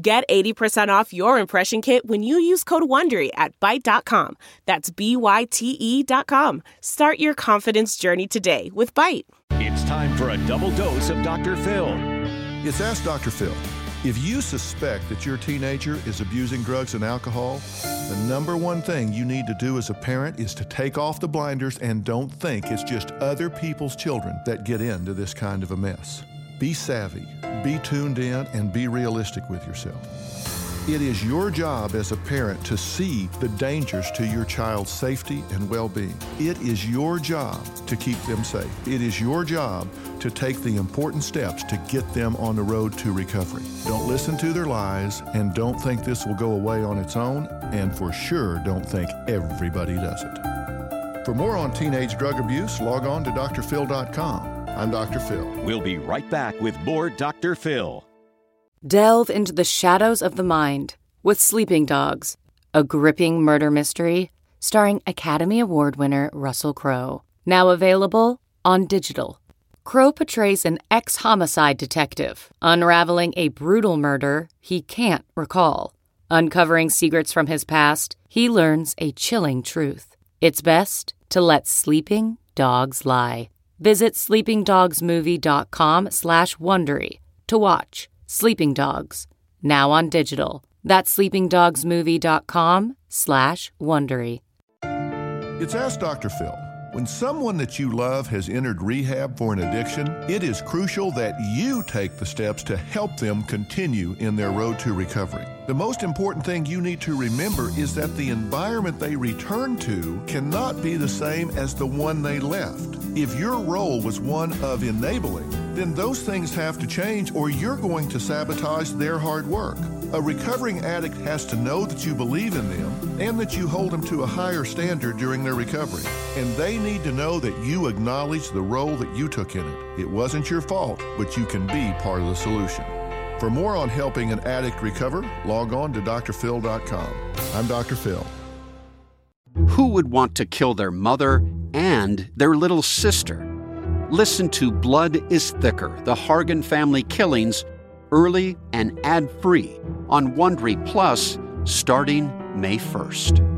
Get 80% off your impression kit when you use code WONDERY at Byte.com. That's B-Y-T-E dot com. Start your confidence journey today with Byte. It's time for a double dose of Dr. Phil. It's Ask Dr. Phil. If you suspect that your teenager is abusing drugs and alcohol, the number one thing you need to do as a parent is to take off the blinders and don't think it's just other people's children that get into this kind of a mess. Be savvy, be tuned in, and be realistic with yourself. It is your job as a parent to see the dangers to your child's safety and well being. It is your job to keep them safe. It is your job to take the important steps to get them on the road to recovery. Don't listen to their lies and don't think this will go away on its own, and for sure, don't think everybody does it. For more on teenage drug abuse, log on to drphil.com. I'm Dr. Phil. We'll be right back with more Dr. Phil. Delve into the shadows of the mind with Sleeping Dogs, a gripping murder mystery starring Academy Award winner Russell Crowe. Now available on digital. Crowe portrays an ex homicide detective unraveling a brutal murder he can't recall. Uncovering secrets from his past, he learns a chilling truth. It's best to let sleeping dogs lie. Visit sleepingdogsmovie.com slash Wondery to watch Sleeping Dogs, now on digital. That's sleepingdogsmovie.com slash Wondery. It's Ask Dr. Phil. When someone that you love has entered rehab for an addiction, it is crucial that you take the steps to help them continue in their road to recovery. The most important thing you need to remember is that the environment they return to cannot be the same as the one they left. If your role was one of enabling, then those things have to change or you're going to sabotage their hard work. A recovering addict has to know that you believe in them and that you hold them to a higher standard during their recovery. And they need to know that you acknowledge the role that you took in it. It wasn't your fault, but you can be part of the solution. For more on helping an addict recover, log on to drphil.com. I'm Dr. Phil. Who would want to kill their mother and their little sister? Listen to Blood is Thicker The Hargan Family Killings early and ad free on Wondery Plus starting May 1st.